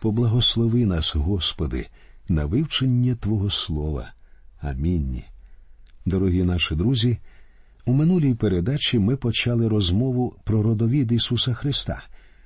Поблагослови нас, Господи, на вивчення Твого Слова. Амінь. Дорогі наші друзі. У минулій передачі ми почали розмову про родовід Ісуса Христа,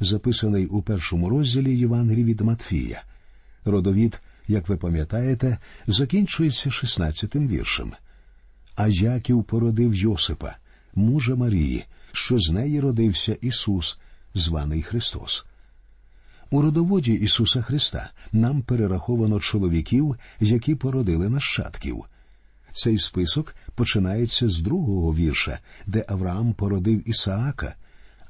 записаний у першому розділі Євангелії від Матфія. Родовід, як ви пам'ятаєте, закінчується 16-тим віршем. А Яків породив Йосипа, мужа Марії, що з неї родився Ісус, званий Христос. У родоводі Ісуса Христа нам перераховано чоловіків, які породили нащадків. Цей список починається з другого вірша, де Авраам породив Ісаака,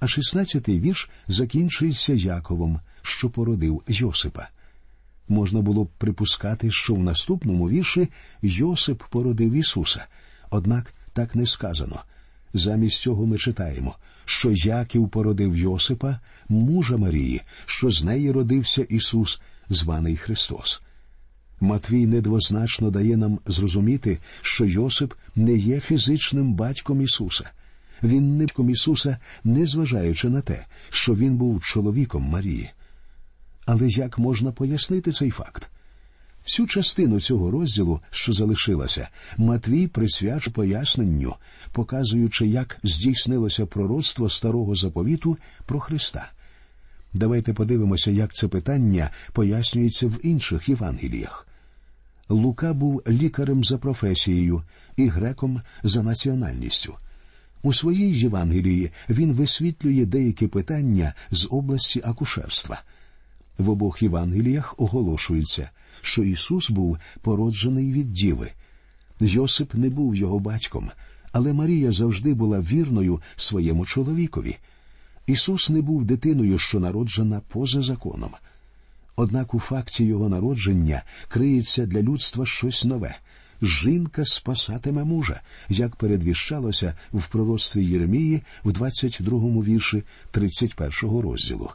а шістнадцятий вірш закінчується Яковом, що породив Йосипа. Можна було б припускати, що в наступному вірші Йосип породив Ісуса, однак так не сказано. Замість цього ми читаємо, що Яків породив Йосипа, мужа Марії, що з неї родився Ісус, званий Христос. Матвій недвозначно дає нам зрозуміти, що Йосип не є фізичним батьком Ісуса. Він не батьком Ісуса, незважаючи на те, що він був чоловіком Марії. Але як можна пояснити цей факт? Всю частину цього розділу, що залишилася, Матвій присвячує поясненню, показуючи, як здійснилося пророцтво старого заповіту про Христа. Давайте подивимося, як це питання пояснюється в інших Євангеліях. Лука був лікарем за професією і греком за національністю. У своїй Євангелії він висвітлює деякі питання з області акушерства. В обох Євангеліях оголошується, що Ісус був породжений від діви. Йосип не був його батьком, але Марія завжди була вірною своєму чоловікові. Ісус не був дитиною, що народжена поза законом. Однак у факті його народження криється для людства щось нове. Жінка спасатиме мужа, як передвіщалося в пророцтві Єремії в 22-му вірші 31-го розділу.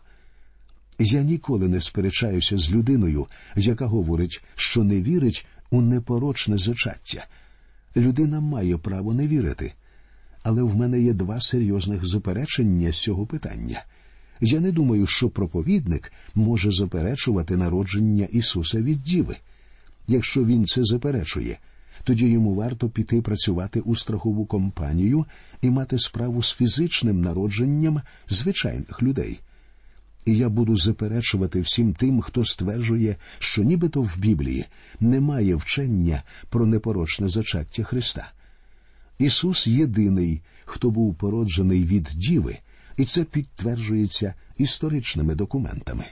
Я ніколи не сперечаюся з людиною, яка говорить, що не вірить у непорочне зачаття. Людина має право не вірити. Але в мене є два серйозних заперечення з цього питання. Я не думаю, що проповідник може заперечувати народження Ісуса від Діви. Якщо він це заперечує, тоді йому варто піти працювати у страхову компанію і мати справу з фізичним народженням звичайних людей. І я буду заперечувати всім тим, хто стверджує, що нібито в Біблії немає вчення про непорочне зачаття Христа. Ісус єдиний, хто був породжений від діви, і це підтверджується історичними документами.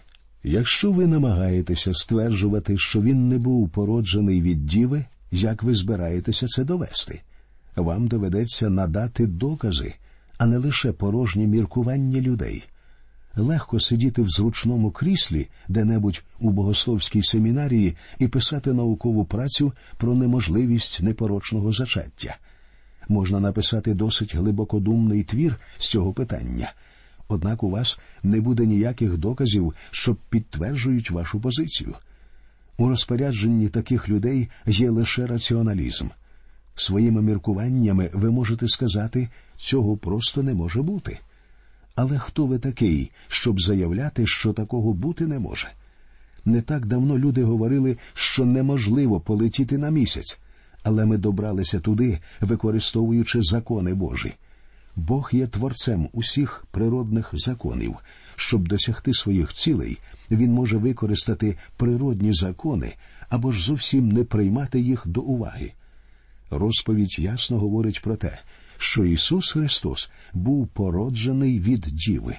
Якщо ви намагаєтеся стверджувати, що він не був породжений від діви, як ви збираєтеся це довести? Вам доведеться надати докази, а не лише порожні міркування людей. Легко сидіти в зручному кріслі де-небудь у богословській семінарії і писати наукову працю про неможливість непорочного зачаття можна написати досить глибокодумний твір з цього питання, однак у вас не буде ніяких доказів, що підтверджують вашу позицію. У розпорядженні таких людей є лише раціоналізм. Своїми міркуваннями ви можете сказати, цього просто не може бути. Але хто ви такий, щоб заявляти, що такого бути не може? Не так давно люди говорили, що неможливо полетіти на місяць але ми добралися туди, використовуючи закони Божі. Бог є творцем усіх природних законів. Щоб досягти своїх цілей, він може використати природні закони або ж зовсім не приймати їх до уваги. Розповідь ясно говорить про те, що Ісус Христос був породжений від діви.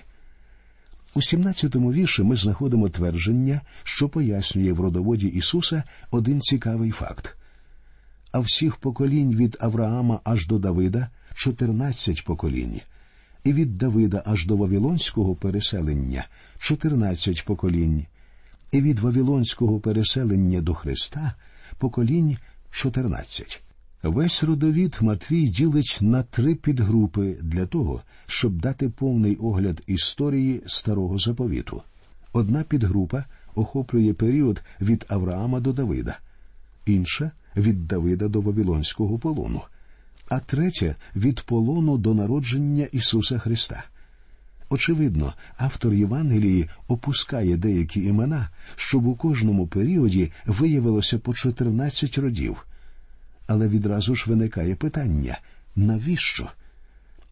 У 17-му вірші ми знаходимо твердження, що пояснює в родоводі Ісуса один цікавий факт а всіх поколінь від Авраама аж до Давида чотирнадцять поколінь, і від Давида аж до Вавилонського переселення чотирнадцять поколінь, і від Вавилонського переселення до Христа поколінь чотирнадцять. Весь родовід Матвій ділить на три підгрупи для того, щоб дати повний огляд історії старого заповіту. Одна підгрупа охоплює період від Авраама до Давида, інша від Давида до Вавилонського полону, а третя від полону до народження Ісуса Христа. Очевидно, автор Євангелії опускає деякі імена, щоб у кожному періоді виявилося по 14 родів. Але відразу ж виникає питання навіщо?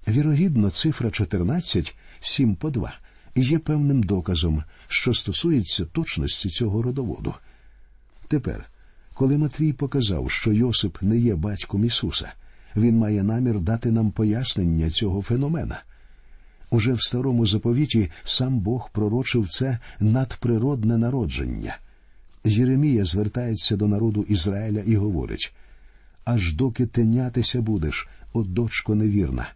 Вірогідно, цифра 14, 7 по 2, є певним доказом, що стосується точності цього родоводу. Тепер, коли Матвій показав, що Йосип не є батьком Ісуса, він має намір дати нам пояснення цього феномена. Уже в старому заповіті сам Бог пророчив це надприродне народження. Єремія звертається до народу Ізраїля і говорить аж доки тенятися будеш, о дочко невірна.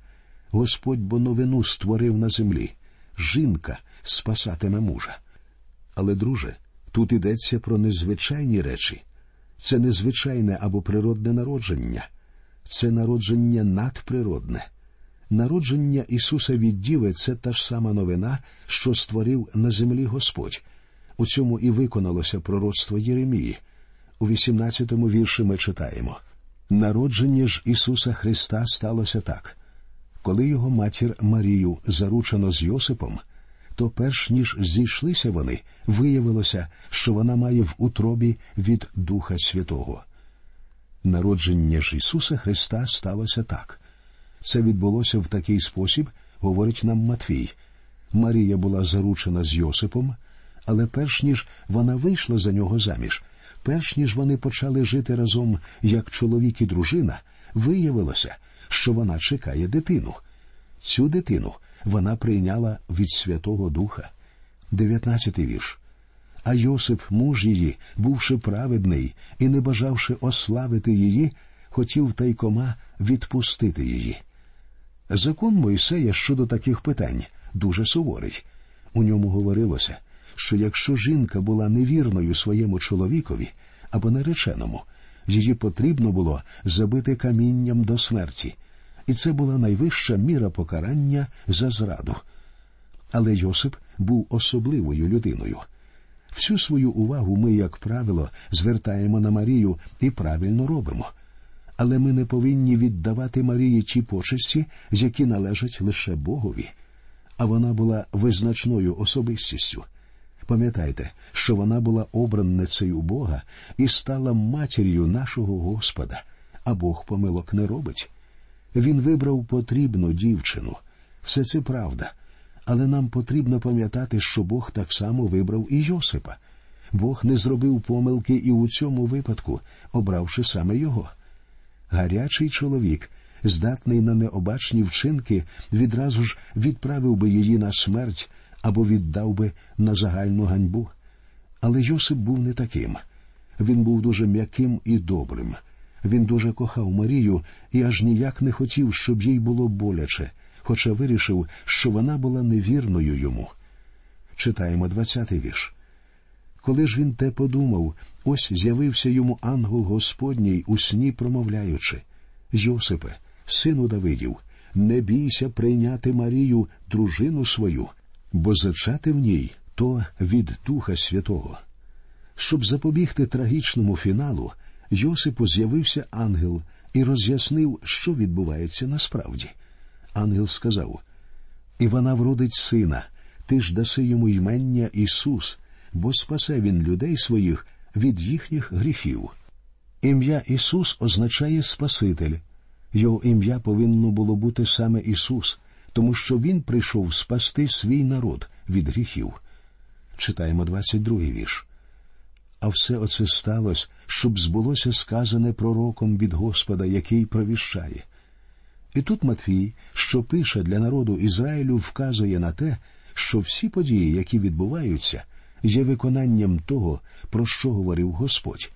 Господь бо новину створив на землі. Жінка спасатиме мужа. Але, друже, тут йдеться про незвичайні речі. Це незвичайне або природне народження, це народження надприродне. Народження Ісуса від Діви це та ж сама новина, що створив на землі Господь. У цьому і виконалося пророцтво Єремії. У 18-му вірші ми читаємо Народження ж Ісуса Христа сталося так. Коли його матір Марію заручено з Йосипом, то перш ніж зійшлися вони, виявилося, що вона має в утробі від Духа Святого. Народження ж Ісуса Христа сталося так. Це відбулося в такий спосіб, говорить нам Матвій. Марія була заручена з Йосипом, але перш ніж вона вийшла за нього заміж, перш ніж вони почали жити разом як чоловік і дружина, виявилося, що вона чекає дитину. Цю дитину вона прийняла від Святого Духа. Дев'ятнадцятий вірш. А Йосип, муж її, бувши праведний і не бажавши ославити її, хотів тайкома відпустити її. Закон Мойсея щодо таких питань дуже суворий. У ньому говорилося, що якщо жінка була невірною своєму чоловікові або нареченому, її потрібно було забити камінням до смерті, і це була найвища міра покарання за зраду. Але Йосип був особливою людиною. Всю свою увагу ми, як правило, звертаємо на Марію і правильно робимо. Але ми не повинні віддавати Марії ті почесті, які належать лише Богові. А вона була визначною особистістю. Пам'ятайте, що вона була обранницею Бога і стала матір'ю нашого Господа, а Бог помилок не робить. Він вибрав потрібну дівчину. Все це правда. Але нам потрібно пам'ятати, що Бог так само вибрав і Йосипа. Бог не зробив помилки і у цьому випадку, обравши саме його. Гарячий чоловік, здатний на необачні вчинки, відразу ж відправив би її на смерть або віддав би на загальну ганьбу. Але Йосип був не таким. Він був дуже м'яким і добрим. Він дуже кохав Марію і аж ніяк не хотів, щоб їй було боляче, хоча вирішив, що вона була невірною йому. Читаємо двадцятий вірш. Коли ж він те подумав, ось з'явився йому ангел Господній у сні, промовляючи Йосипе, сину Давидів, не бійся прийняти Марію, дружину свою, бо зачати в ній то від Духа Святого. Щоб запобігти трагічному фіналу, Йосипу з'явився ангел і роз'яснив, що відбувається насправді. Ангел сказав І вона вродить сина, ти ж даси йому ймення Ісус, бо спасе він людей своїх від їхніх гріхів. Ім'я Ісус означає Спаситель. Його ім'я повинно було бути саме Ісус, тому що Він прийшов спасти свій народ від гріхів. Читаємо 22-й вірш. А все оце сталося, щоб збулося сказане пророком від Господа, який провіщає. І тут Матвій, що пише для народу Ізраїлю, вказує на те, що всі події, які відбуваються, є виконанням того, про що говорив Господь.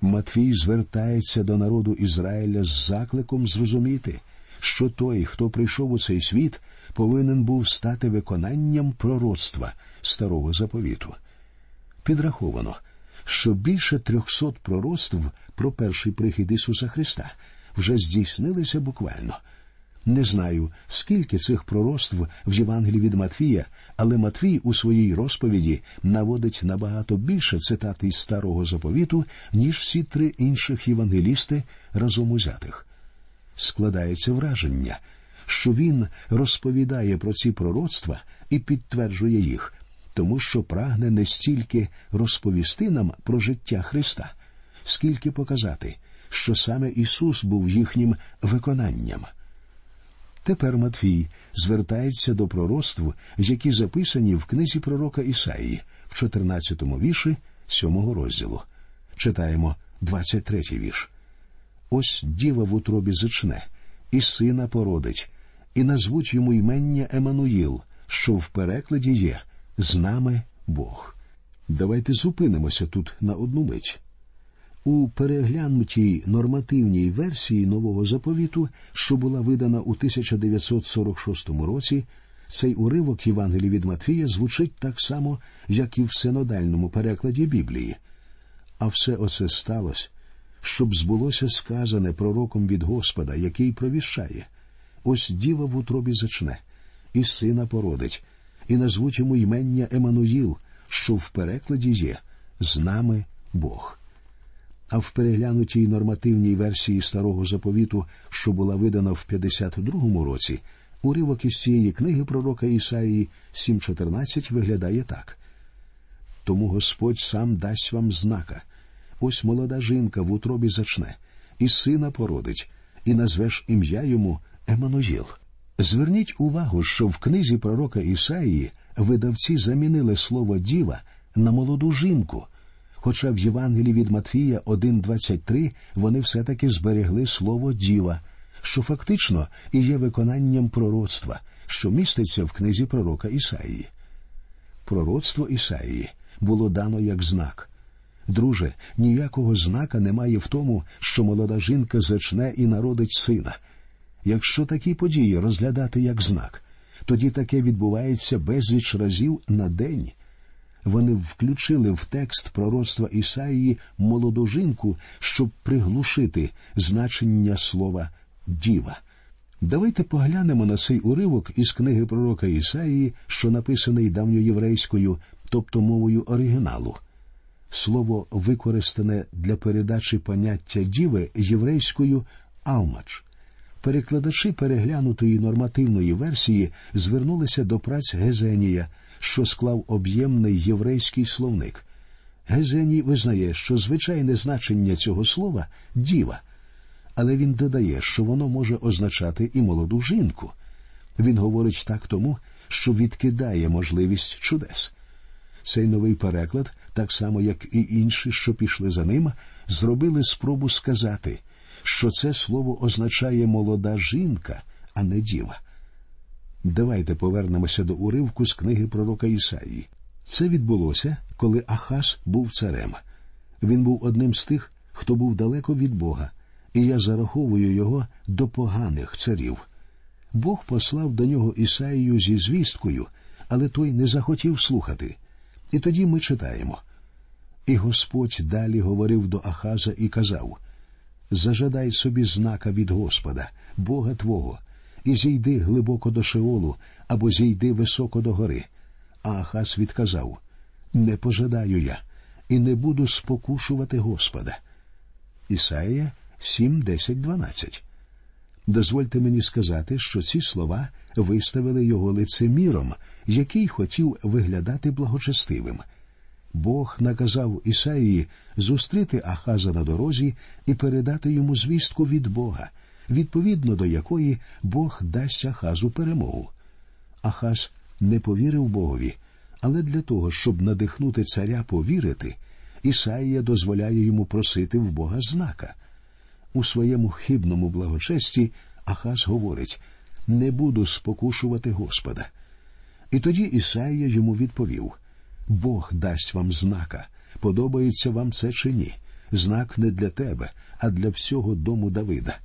Матвій звертається до народу Ізраїля з закликом зрозуміти, що той, хто прийшов у цей світ, повинен був стати виконанням пророцтва старого заповіту. Підраховано, що більше трьохсот пророцтв про перший прихід Ісуса Христа вже здійснилися буквально. Не знаю, скільки цих пророцтв в Євангелії від Матвія, але Матвій у своїй розповіді наводить набагато більше цитат із старого заповіту, ніж всі три інших євангелісти разом узятих. Складається враження, що він розповідає про ці пророцтва і підтверджує їх, тому що прагне не стільки розповісти нам про життя Христа, скільки показати, що саме Ісус був їхнім виконанням. Тепер Матфій звертається до пророцтв, які записані в книзі пророка Ісаї в 14 вірші 7 розділу. Читаємо 23 вірш. Ось діва в утробі зачне, і сина породить, і назвуть йому ймення Еммануїл, що в перекладі є з нами Бог. Давайте зупинимося тут на одну мить. У переглянутій нормативній версії нового заповіту, що була видана у 1946 році, цей уривок Євангелії від Матфія звучить так само, як і в синодальному перекладі Біблії. А все оце сталося, щоб збулося сказане пророком від Господа, який провіщає ось діва в утробі зачне, і сина породить, і назвуть йому ймення Еммануїл, що в перекладі є з нами Бог. А в переглянутій нормативній версії старого заповіту, що була видана в 52-му році, уривок із цієї книги пророка Ісаїї 7.14 виглядає так. Тому Господь сам дасть вам знака. Ось молода жінка в утробі зачне, і сина породить, і назвеш ім'я йому Еммануїл. Зверніть увагу, що в книзі пророка Ісаїї видавці замінили слово діва на молоду жінку. Хоча в Євангелії від Матфія 1.23 вони все-таки зберегли слово діва, що фактично і є виконанням пророцтва, що міститься в книзі пророка Ісаїї. Пророцтво Ісаїї було дано як знак. Друже, ніякого знака немає в тому, що молода жінка зачне і народить сина. Якщо такі події розглядати як знак, тоді таке відбувається безліч разів на день. Вони включили в текст пророцтва Ісаїї молоду жінку, щоб приглушити значення слова діва. Давайте поглянемо на цей уривок із книги пророка Ісаїї, що написаний давньоєврейською, тобто мовою оригіналу. Слово використане для передачі поняття діви єврейською алмач. Перекладачі переглянутої нормативної версії звернулися до праць Гезенія, що склав об'ємний єврейський словник. Гезеній визнає, що звичайне значення цього слова діва, але він додає, що воно може означати і молоду жінку. Він говорить так тому, що відкидає можливість чудес. Цей новий переклад, так само як і інші, що пішли за ним, зробили спробу сказати що це слово означає молода жінка, а не діва. Давайте повернемося до уривку з книги пророка Ісаїї. Це відбулося, коли Ахас був царем. Він був одним з тих, хто був далеко від Бога, і я зараховую його до поганих царів. Бог послав до нього Ісаїю зі звісткою, але той не захотів слухати. І тоді ми читаємо. І Господь далі говорив до Ахаза і казав зажадай собі знака від Господа, Бога Твого, і зійди глибоко до Шеолу або зійди високо до гори. А Ахас відказав Не пожадаю я, і не буду спокушувати Господа. Ісаїя 7, 10, 12 Дозвольте мені сказати, що ці слова виставили його лицеміром, який хотів виглядати благочестивим. Бог наказав Ісаїї зустріти Ахаза на дорозі і передати йому звістку від Бога, відповідно до якої Бог дасть Ахазу перемогу. Ахаз не повірив Богові, але для того, щоб надихнути царя повірити, Ісаїя дозволяє йому просити в Бога знака. У своєму хибному благочесті Ахаз говорить не буду спокушувати Господа. І тоді Ісаїя йому відповів Бог дасть вам знака, подобається вам це чи ні. Знак не для тебе, а для всього дому Давида.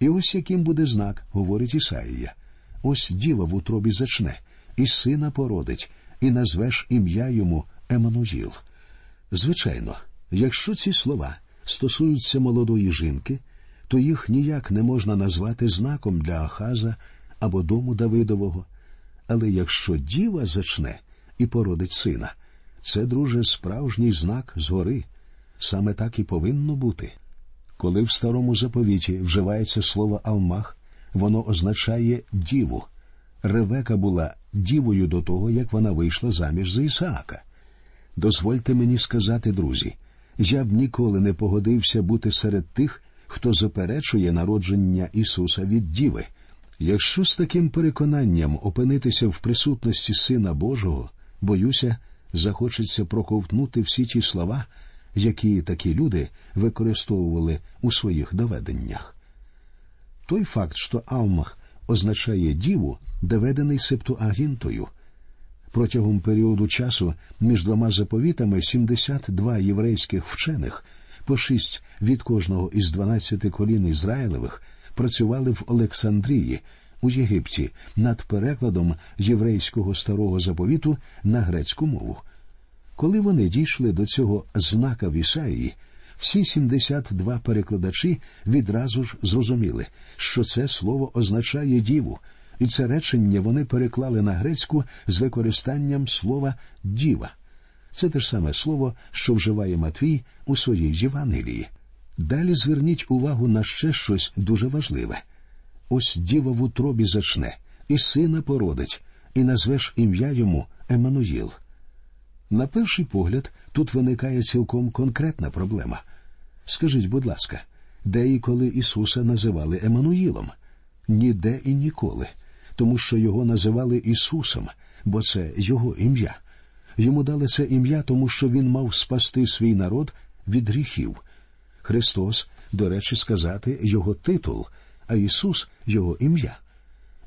І ось яким буде знак, говорить Ісаїя. Ось діва в утробі зачне, і сина породить, і назвеш ім'я йому Еммануїл. Звичайно, якщо ці слова стосуються молодої жінки, то їх ніяк не можна назвати знаком для Ахаза або дому Давидового. Але якщо діва зачне, і породить сина. Це, друже, справжній знак згори. Саме так і повинно бути. Коли в старому заповіті вживається слово Алмах, воно означає діву. Ревека була дівою до того, як вона вийшла заміж за Ісаака. Дозвольте мені сказати, друзі, я б ніколи не погодився бути серед тих, хто заперечує народження Ісуса від Діви. Якщо з таким переконанням опинитися в присутності Сина Божого, боюся, захочеться проковтнути всі ті слова, які такі люди використовували у своїх доведеннях. Той факт, що Алмах означає діву, доведений септуагінтою. Протягом періоду часу між двома заповітами 72 єврейських вчених, по шість від кожного із 12 колін Ізраїлевих, працювали в Олександрії у Єгипті над перекладом єврейського старого заповіту на грецьку мову. Коли вони дійшли до цього знака в Ісаїї, всі 72 перекладачі відразу ж зрозуміли, що це слово означає діву, і це речення вони переклали на грецьку з використанням слова діва. Це те ж саме слово, що вживає Матвій у своїй Євангелії. Далі зверніть увагу на ще щось дуже важливе. Ось діва в утробі зачне, і сина породить, і назвеш ім'я йому Еммануїл. На перший погляд, тут виникає цілком конкретна проблема. Скажіть, будь ласка, де і коли Ісуса називали Еммануїлом? Ніде і ніколи, тому що його називали Ісусом, бо це Його ім'я. Йому дали це ім'я, тому що Він мав спасти свій народ від гріхів. Христос, до речі, сказати Його титул, а Ісус Його ім'я.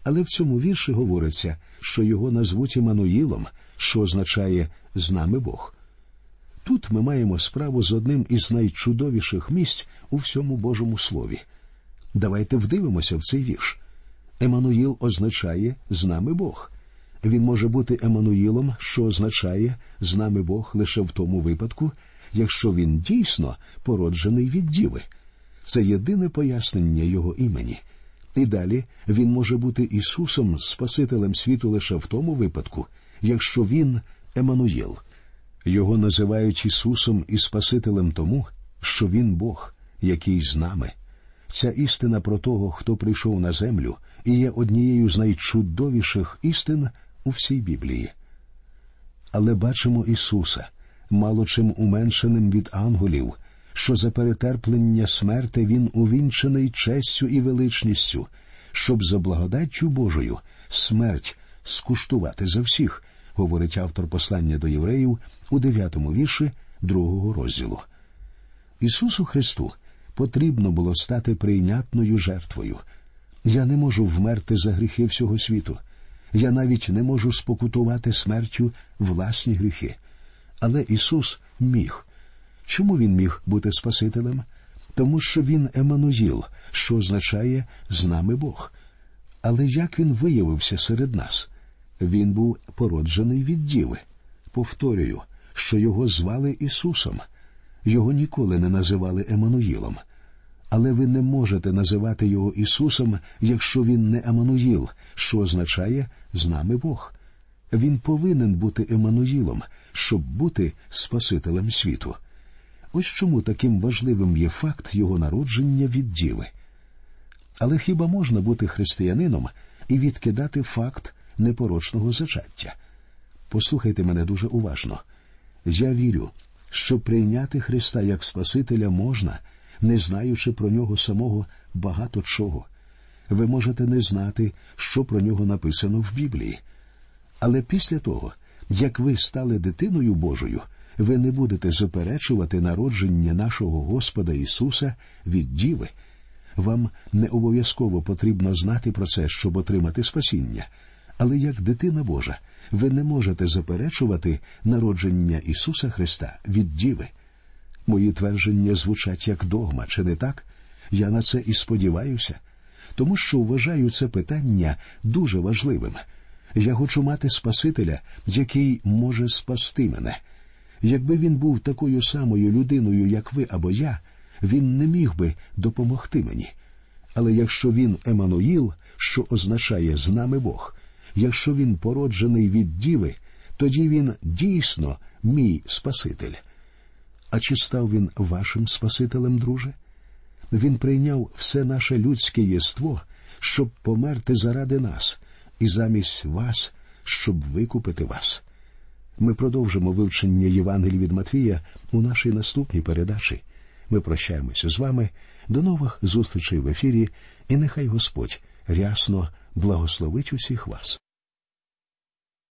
Але в цьому вірші говориться, що його назвуть Імануїлом, що означає з нами Бог. Тут ми маємо справу з одним із найчудовіших місць у всьому Божому Слові. Давайте вдивимося в цей вірш. Еммануїл означає з нами Бог. Він може бути Еммануїлом, що означає з нами Бог лише в тому випадку, якщо він дійсно породжений від діви. Це єдине пояснення його імені. І далі він може бути Ісусом, Спасителем світу лише в тому випадку, якщо він Еммануїл. Його називають Ісусом і Спасителем тому, що Він Бог, який з нами. Ця істина про того, хто прийшов на землю, і є однією з найчудовіших істин у всій Біблії. Але бачимо Ісуса, мало чим уменшеним від ангелів, що за перетерплення смерти Він увінчений честю і величністю, щоб за благодаттю Божою смерть скуштувати за всіх, говорить автор послання до євреїв у дев'ятому вірші другого розділу. Ісусу Христу потрібно було стати прийнятною жертвою. Я не можу вмерти за гріхи всього світу. Я навіть не можу спокутувати смертю власні гріхи. Але Ісус міг. Чому Він міг бути Спасителем? Тому що Він Еммануїл, що означає з нами Бог. Але як він виявився серед нас? Він був породжений від діви. Повторюю, що його звали Ісусом. Його ніколи не називали Еммануїлом. Але ви не можете називати його Ісусом, якщо він не Еммануїл, що означає з нами Бог. Він повинен бути Еммануїлом, щоб бути Спасителем світу. Ось чому таким важливим є факт його народження від діви. Але хіба можна бути християнином і відкидати факт непорочного зачаття? Послухайте мене дуже уважно. Я вірю, що прийняти Христа як Спасителя можна, не знаючи про нього самого багато чого. Ви можете не знати, що про нього написано в Біблії. Але після того, як ви стали дитиною Божою, ви не будете заперечувати народження нашого Господа Ісуса від Діви. Вам не обов'язково потрібно знати про це, щоб отримати спасіння. Але як дитина Божа, ви не можете заперечувати народження Ісуса Христа від Діви. Мої твердження звучать як догма, чи не так? Я на це і сподіваюся, тому що вважаю це питання дуже важливим. Я хочу мати Спасителя, який може спасти мене. Якби він був такою самою людиною, як ви або я, він не міг би допомогти мені. Але якщо він Еммануїл, що означає з нами Бог, якщо він породжений від діви, тоді він дійсно мій Спаситель. А чи став він вашим Спасителем, друже? Він прийняв все наше людське єство, щоб померти заради нас, і замість вас щоб викупити вас. Ми продовжимо вивчення Євангелії від Матвія у нашій наступній передачі. Ми прощаємося з вами. До нових зустрічей в ефірі, і нехай Господь рясно благословить усіх вас.